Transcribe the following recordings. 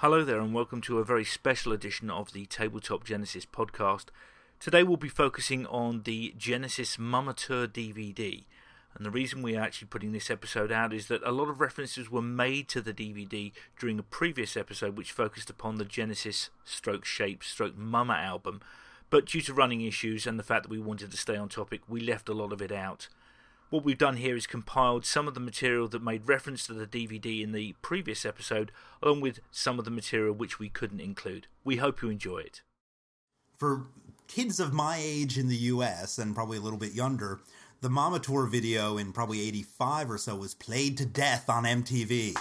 Hello there, and welcome to a very special edition of the Tabletop Genesis podcast. Today we'll be focusing on the Genesis Mama Tour DVD. And the reason we're actually putting this episode out is that a lot of references were made to the DVD during a previous episode which focused upon the Genesis stroke shape stroke Mama album. But due to running issues and the fact that we wanted to stay on topic, we left a lot of it out. What we've done here is compiled some of the material that made reference to the DVD in the previous episode, along with some of the material which we couldn't include. We hope you enjoy it. For kids of my age in the US and probably a little bit younger, the Mama Tour video in probably 85 or so was played to death on MTV.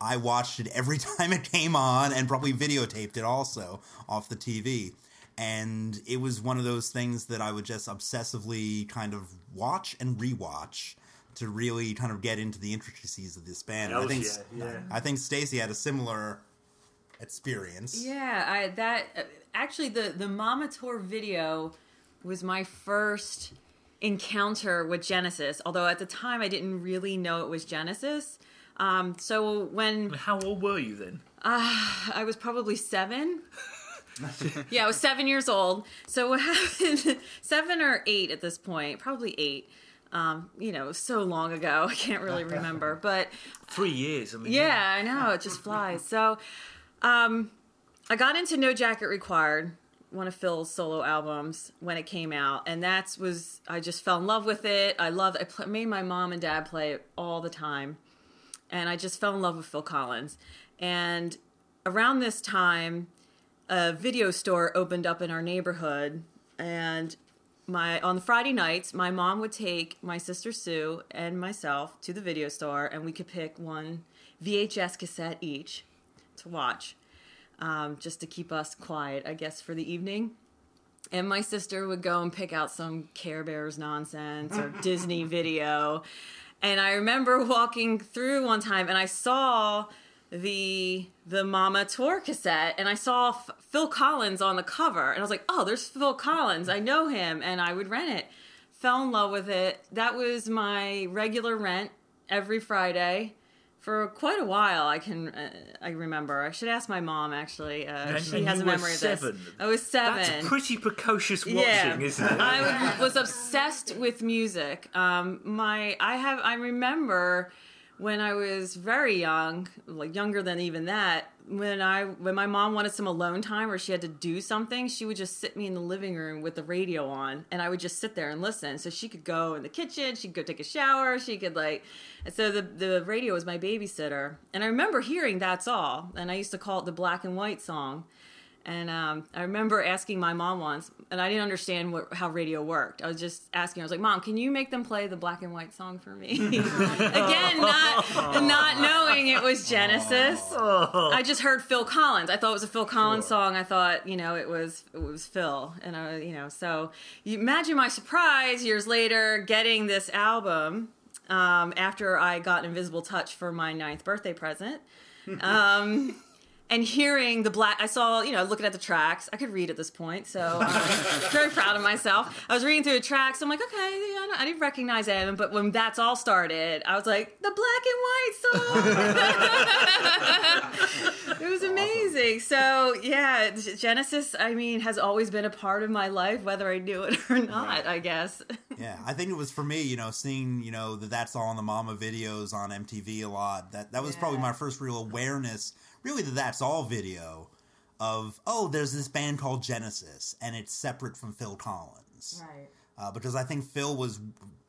I watched it every time it came on and probably videotaped it also off the TV and it was one of those things that I would just obsessively kind of watch and rewatch to really kind of get into the intricacies of this band. I think yeah, yeah. I think Stacy had a similar experience. Yeah, I that uh, actually the the Mama Tour video was my first encounter with Genesis. Although at the time I didn't really know it was Genesis. Um, so when how old were you then? Uh, I was probably seven. yeah, I was seven years old. So what happened? seven or eight at this point, probably eight. Um, you know, so long ago, I can't really remember. But three years. I mean, yeah, I know it just flies. So, um, I got into No Jacket Required, one of Phil's solo albums, when it came out, and that was I just fell in love with it. I loved. I made my mom and dad play it all the time, and I just fell in love with Phil Collins. And around this time a video store opened up in our neighborhood and my on the Friday nights, my mom would take my sister Sue and myself to the video store, and we could pick one VHS cassette each to watch, um, just to keep us quiet, I guess, for the evening. And my sister would go and pick out some Care Bears nonsense or Disney video. And I remember walking through one time, and I saw the the Mama tour cassette and I saw F- Phil Collins on the cover and I was like, "Oh, there's Phil Collins. I know him." And I would rent it. Fell in love with it. That was my regular rent every Friday for quite a while. I can uh, I remember. I should ask my mom actually. Uh, she has a memory of this. I was seven. That's pretty precocious watching, Yeah. isn't it? I was obsessed with music. Um, my I have I remember when I was very young, like younger than even that, when I when my mom wanted some alone time or she had to do something, she would just sit me in the living room with the radio on and I would just sit there and listen. So she could go in the kitchen, she could go take a shower, she could like and so the the radio was my babysitter. And I remember hearing that's all. And I used to call it the black and white song. And um, I remember asking my mom once, and I didn't understand what, how radio worked. I was just asking. I was like, "Mom, can you make them play the black and white song for me?" Again, not not knowing it was Genesis. I just heard Phil Collins. I thought it was a Phil Collins song. I thought, you know, it was it was Phil, and I, you know, so you imagine my surprise years later getting this album um, after I got Invisible Touch for my ninth birthday present. Um, and hearing the black i saw you know looking at the tracks i could read at this point so i'm very proud of myself. I was reading through the tracks i'm like okay I, don't- I didn't recognize them but when that's all started i was like the black and white song! It was amazing. So yeah genesis i mean has always been a part of my life whether i knew it or not i guess. Yeah, I think it was for me, you know, seeing, you know, the That's All in the Mama videos on MTV a lot. That that was probably my first real awareness, really the That's All video of, oh, there's this band called Genesis and it's separate from Phil Collins. right Uh, because I think Phil was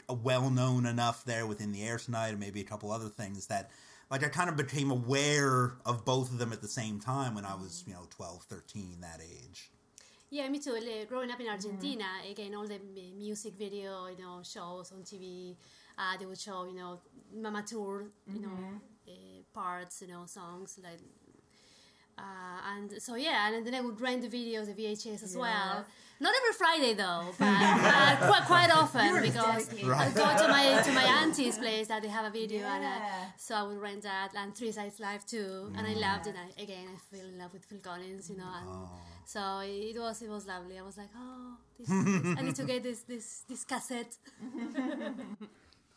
well known enough there within the air tonight and maybe a couple other things that like I kind of became aware of both of them at the same time when I was, you know, 12, 13, that age. Yeah, me too. Growing up in Argentina, again, all the music video, you know, shows on TV, uh, they would show, you know, Mama Tour, you know, uh, parts, you know, songs like. Uh, and so yeah, and then I would rent the videos, the VHS as well. Not every Friday though, but uh, quite, quite often because I go to my to my auntie's place that they have a video, and uh, so I would rent that and Three Sides Live too, and I loved it. I, again, I fell in love with Phil Collins, you know, and so it was it was lovely. I was like, oh, this, this, I need to get this this this cassette.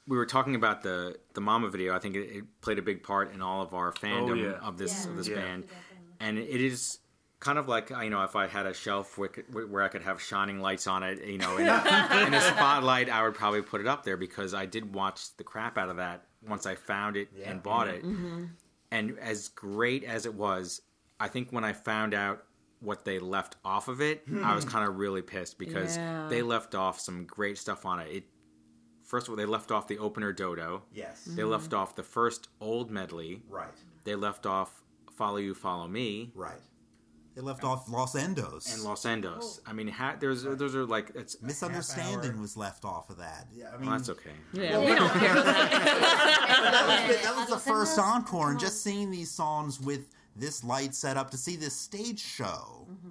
We were talking about the the Mama video. I think it, it played a big part in all of our oh, fandom yeah. of this of this Yeah. band. and it is kind of like you know if I had a shelf where, where I could have shining lights on it, you know, in a, in a spotlight, I would probably put it up there because I did watch the crap out of that once I found it Yeah. and bought it. Mm-hmm. And as great as it was, I think when I found out what they left off of it, I was hmm. kind of really pissed because Yeah. they left off some great stuff on it. It first of all, they left off the opener Dodo. Yes. They mm-hmm. left off the first old medley. Right. They left off Follow You, Follow Me, Right. They left off Los Endos. and Los Endos. I mean, ha- there's those are like it's Misunderstanding was left off of that. Yeah, I oh, mean, well, that's okay. Yeah, we don't care. that was, that was the first encore, and just seeing these songs with this light setup to see this stage show. Mm-hmm.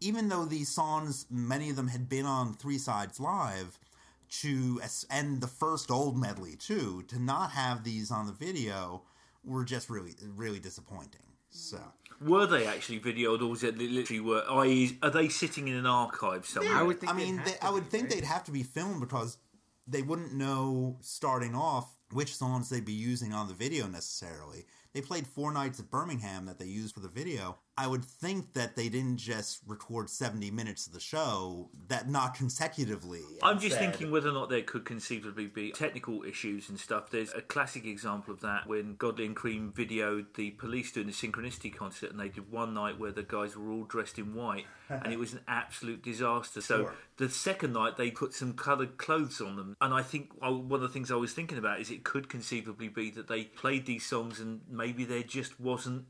Even though these songs, many of them had been on Three Sides Live, to and the first old medley too, to not have these on the video were just really, really disappointing. So mm. Were they actually videoed, or was it literally were? I.e., are they sitting in an archive somewhere? I would think. I mean, they, I would be, think right? they'd have to be filmed because they wouldn't know starting off which songs they'd be using on the video necessarily. They played four nights at Birmingham that they used for the video. I would think that they didn't just record 70 minutes of the show, that not consecutively. I'm just instead. thinking whether or not there could conceivably be technical issues and stuff. There's a classic example of that when Godley and Creme videoed the police doing the Synchronicity concert, and they did one night where the guys were all dressed in white, and it was an absolute disaster. So Sure. the second night they put some coloured clothes on them, and I think uh, one of the things I was thinking about is it could conceivably be that they played these songs and maybe there just wasn't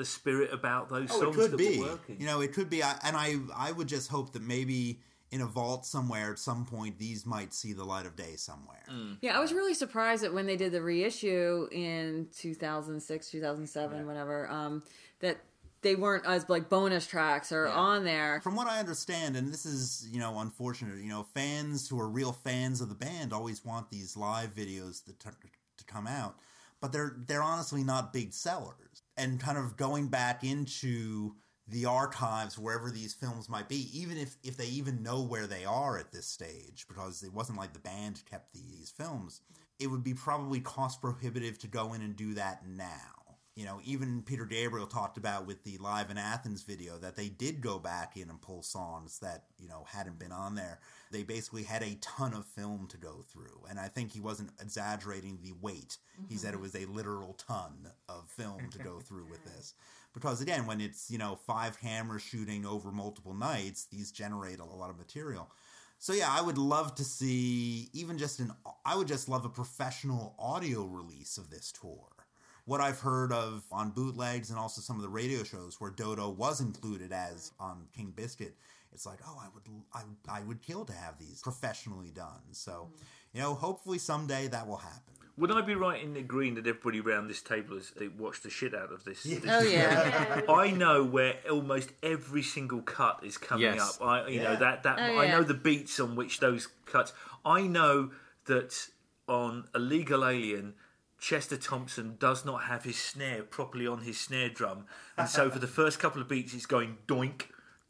the spirit about those Oh, songs it could that be. were working. You know, it could be. And I, I would just hope that maybe in a vault somewhere at some point these might see the light of day somewhere. Yeah, I was really surprised that when they did the reissue in 2006, 2007, whatever, um, that they weren't as like bonus tracks or on there. From what I understand, and this is you know unfortunate, you know, fans who are real fans of the band always want these live videos to, to come out, but they're they're honestly not big sellers. And kind of going back into the archives wherever these films might be, even if if they even know where they are at this stage, because it wasn't like the band kept these films, it would be probably cost prohibitive to go in and do that now you know, even Peter Gabriel talked about with the Live in Athens video that they did go back in and pull songs that, you know, hadn't been on there. They basically had a ton of film to go through. And I think he wasn't exaggerating the weight. He said it mm-hmm. was a literal ton of film to go through with this. Because again, when it's, you know, five cameras shooting over multiple nights, these generate a lot of material. So yeah, I would love to see even just an I would just love a professional audio release of this tour what I've heard of on bootlegs and also some of the radio shows where Dodo was included as on King Biscuit, it's like, oh, I would, I, I would kill to have these professionally done. So, you know, hopefully someday that will happen. Would I be right in agreeing that everybody around this table has they watched the shit out of this? this Oh yeah, I know where almost every single cut is coming Yes. up. I, you know that that Oh, I yeah. know the beats on which those cuts. I know that on Illegal Alien, Chester Thompson does not have his snare properly on his snare drum, and so for the first couple of beats, it's going doink.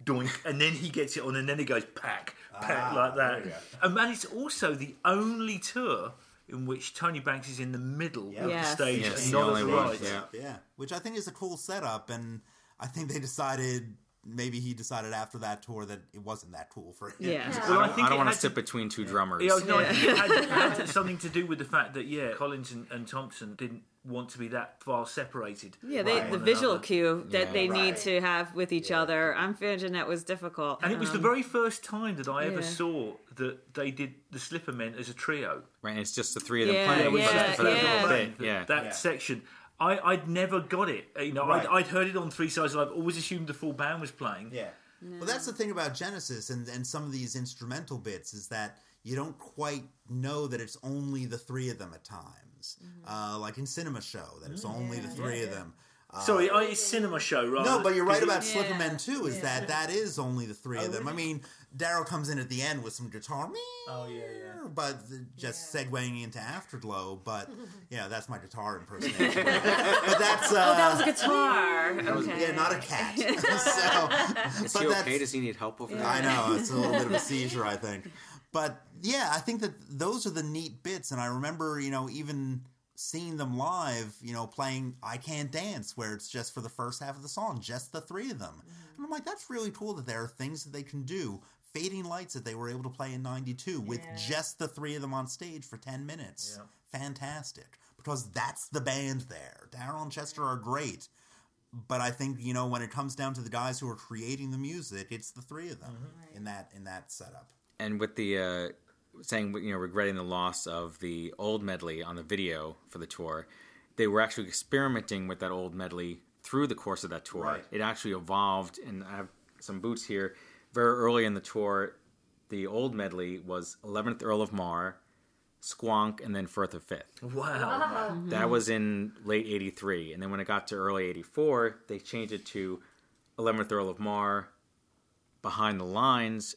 Doink, and then he gets it on, and then it goes pack, pack ah, like that. And man, it's also the only tour in which Tony Banks is in the middle of Yes. the stage Yes, and not at the right. yeah. Yeah, which I think is a cool setup, and I think they decided maybe he decided after that tour that it wasn't that cool for him. yeah. Well, I I don't, think I don't want to to- sit between two drummers. Yeah, no, I think it had, had something to do with the fact that yeah, Collins and, and Thompson didn't want to be that far separated. Yeah, they, from the visual another. cue that Yeah. they need to have with each other. I'm finding that was difficult. And it was the Um, very first time that I ever yeah. saw that they did the Slipper Men as a trio. right? It's just the three of them Yeah, playing was yeah, that yeah. little bit, bit. Yeah, that Yeah. section. I, I'd never got it. You know, Right. I'd, I'd heard it on Three Sides Live. Always assumed the full band was playing. Yeah. Well, that's the thing about Genesis and, and some of these instrumental bits is that you don't quite know that it's only the three of them at times. Uh, like in Cinema Show, that it's only the three of them. Uh, Sorry, it's cinema show, right? no, but you're right about Yeah. Slipper Men too. Is that that is only the three of them? I mean, Daryl comes in at the end with some guitar. Oh yeah, yeah. But the- just segueing into Afterglow, but yeah, that's my guitar impersonation. but that's uh, Oh, that was a guitar. Okay. yeah, not a cat. so, is but he okay? Does he need help over there? I know it's a little bit of a seizure, I think. But yeah, I think that those are the neat bits, and I remember, you know, even seeing them live, you know, playing I Can't Dance, where it's just for the first half of the song, just the three of them. Mm-hmm. And I'm like, that's really cool that there are things that they can do. Fading Lights that they were able to play in 92 with Yeah. just the three of them on stage for 10 minutes. Yeah. Fantastic. Because that's the band there. Daryl and Chester are great. But I think, you know, when it comes down to the guys who are creating the music, it's the three of them in that in that setup. and with the uh, saying you know regretting the loss of the old medley on the video for the tour they were actually experimenting with that old medley through the course of that tour Right. it actually evolved and i have some boots here very early in the tour the old medley was 11th earl of mar squonk and then firth of fifth. Wow. Mm-hmm. that was in late 83 and then when it got to early 84 they changed it to 11th earl of mar behind the lines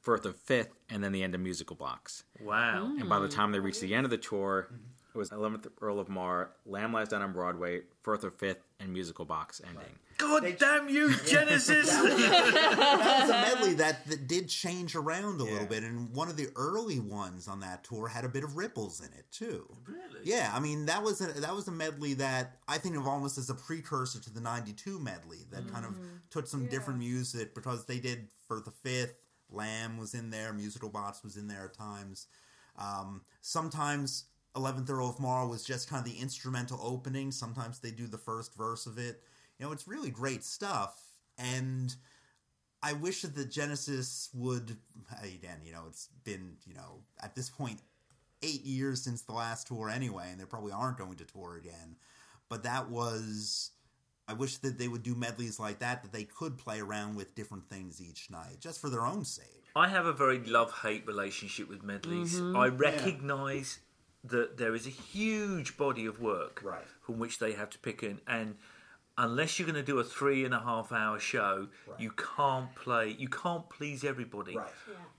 firth of fifth and then the end of musical box. Wow. Mm. and by the time they reached the end of the tour mm-hmm. It was 11th earl of mar lamb lies down on broadway firth or fifth and musical box ending God damn you, Genesis! that was a medley that, that did change around a Yeah. little bit, and one of the early ones on that tour had a bit of ripples in it too. Really? Yeah, I mean that was a, that was a medley that I think of almost as a precursor to the '92 medley that kind of took some different music because they did Firth of Fifth. Lamb was in there, Musical Box was in there at times. Um, sometimes Eleventh Earl of Mar was just kind of the instrumental opening. Sometimes they do the first verse of it. You know, it's really great stuff, and I wish that the Genesis would again. You know, it's been you know at this point eight years since the last tour anyway, and they probably aren't going to tour again. But that was. I wish that they would do medleys like that, that they could play around with different things each night, just for their own sake. I have a very love hate relationship with medleys. Mm-hmm. I recognise that there is a huge body of work Right. from which they have to pick in, and unless you're going to do a three and a half hour show, you can't play. You can't please everybody.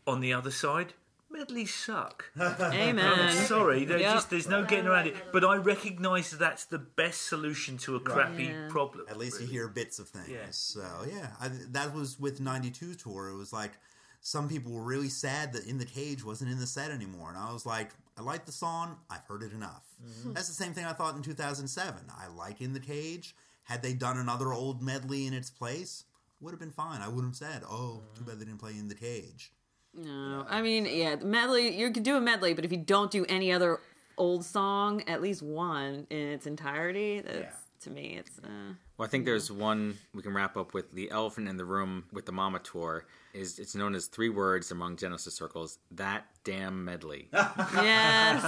On the other side, medleys suck. Amen. I'm sorry, there's Yep. just there's no getting around it. But I recognise that that's the best solution to a crappy Yeah. problem. At least you hear bits of things. Yeah. So yeah, I, that was with '92 tour. It was like some people were really sad that "In the Cage" wasn't in the set anymore, and I was like, I like the song. I've heard it enough. Mm-hmm. That's the same thing I thought in 2007. I like "In the Cage." Had they done another old medley in its place, would have been fine. I would have said, "Oh, too bad they didn't play "In the Cage." No, I mean, yeah, the medley. You could do a medley, but if you don't do any other old song, at least one in its entirety, that's to me, it's. Uh, Well, I think there's one we can wrap up with. The elephant in the room with the Mama tour is it's known as three words among Genesis circles. That damn medley. yes,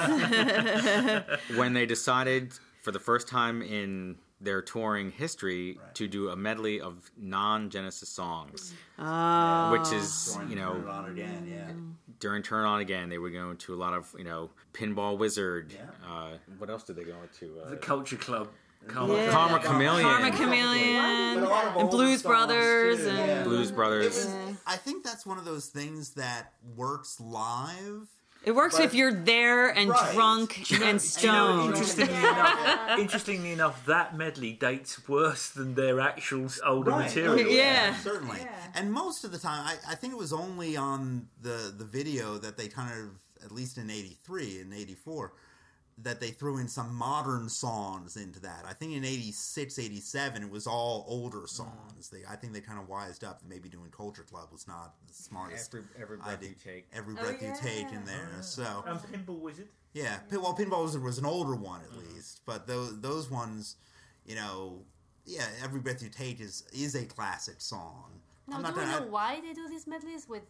when they decided for the first time in their touring history to do a medley of non-Genesis songs, oh, which is you know Turn on again, yeah. during Turn On Again they were going to a lot of you know Pinball Wizard. Uh, what else did they go into? Uh, the Culture Club. Karma Yeah. Karma Chameleon, Karma Chameleon, and Blues Brothers, and Blues Brothers. I think that's one of those things that works live. it works if you're there and Right. drunk and Do you know, stoned. interestingly enough, interestingly enough, that medley dates worse than their actual older material. Yeah. certainly. And most of the time, I, I think it was only on the the video that they kind of, at least in '83 and '84, that they threw in some modern songs into that. I think in '86, '87, it was all older songs. They, I think they kind of wised up that maybe doing Culture Club was not the smartest. Every every breath idea. you take. Every breath you take in there. So Um, Pinball Wizard. yeah, Pin- well, Pinball Wizard was an older one at least, but those those ones, you know, yeah, every breath you take is is a classic song. Now, I'm do not we gonna- know why they do these medleys with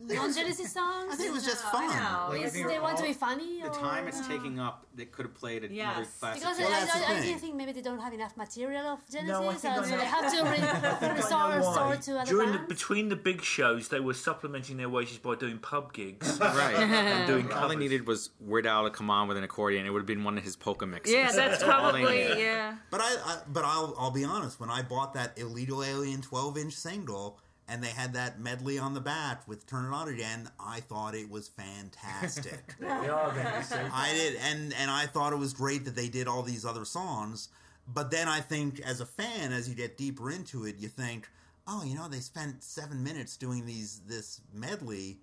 non-Genesis songs? I think it was just fun. I know. Like, I Is think they want to all- be funny? The or- time it's taking up, they could have played another Yes. classic. Because Well, I, that's the I, I thing. think maybe they don't have enough material of Genesis, No, I think I so know- they have to re- resort, resort to other During the, bands. between the big shows, they were supplementing their wages by doing pub gigs right. and doing All covers. they needed was Weird Al to come on with an accordion. It would have been one of his polka mixes. Yeah, that's all they probably needed. yeah. But I, I but I'll I'll be honest. When I bought that illegal alien 12 inch single and they had that medley on the back with "Turn It On Again," I thought it was fantastic. They are then, you. I did, and and I thought it was great that they did all these other songs. But then I think, as a fan, as you get deeper into it, you think, oh, you know, they spent seven minutes doing these this medley.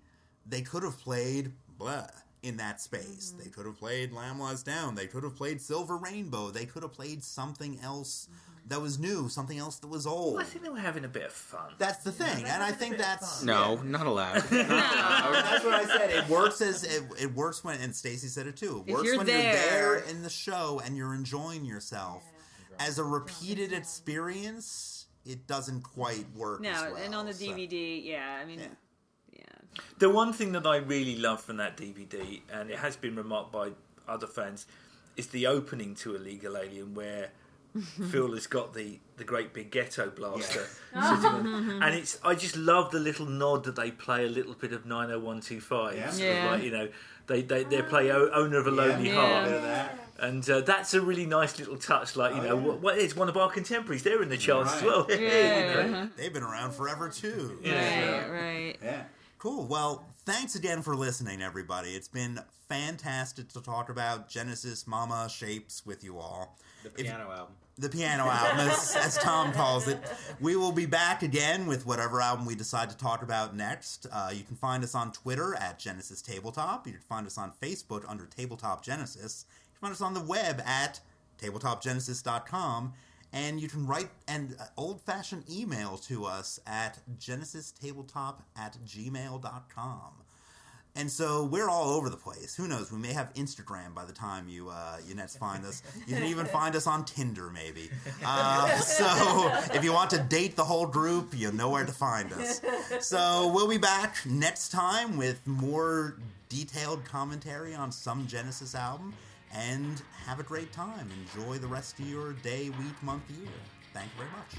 They could have played blah. In that space. Mm-hmm. They could have played Lamb Lies Down. They could have played Silver Rainbow. They could have played something else mm-hmm. that was new, something else that was old. I think they were having a bit of fun. That's the thing, and I think that's No, not allowed. that's what I said. It works as it, it works when, and Stacy said it too. It works you're when you're there there. in the show and you're enjoying yourself. As a repeated experience, it doesn't quite work. No, as well, and on the so- DVD, yeah, I mean, Yeah. yeah. The one thing that I really love from that DVD, and it has been remarked by other fans, is the opening to Illegal Alien where Phil has got the, the great big ghetto blaster sitting on, and it's I just love the little nod that they play a little bit of 90125. Yeah. sort of Yeah. like, you know, they they, they play o- Owner of a Lonely Yeah. Heart. Bit. And uh, that's a really nice little touch. Like you know, yeah. what, what is one of our contemporaries? They're in the charts as well. Yeah. You know? They've been around forever too. Right, right. Yeah. Cool. Well, thanks again for listening, everybody. It's been fantastic to talk about Genesis Mama Shapes with you all. the If- piano album. the piano album, as, as Tom calls it. We will be back again with whatever album we decide to talk about next. Uh, you can find us on Twitter at Genesis Tabletop. You can find us on Facebook under Tabletop Genesis. You can find us on the web at tabletopgenesis.com. And you can write an old fashioned email to us at genesistabletop at gmail.com. And so we're all over the place. Who knows? We may have Instagram by the time you uh, you next find us. You can even find us on Tinder, maybe. Uh, so if you want to date the whole group, you'll know where to find us. So we'll be back next time with more detailed commentary on some Genesis album. And have a great time. Enjoy the rest of your day, week, month, year. Thank you very much.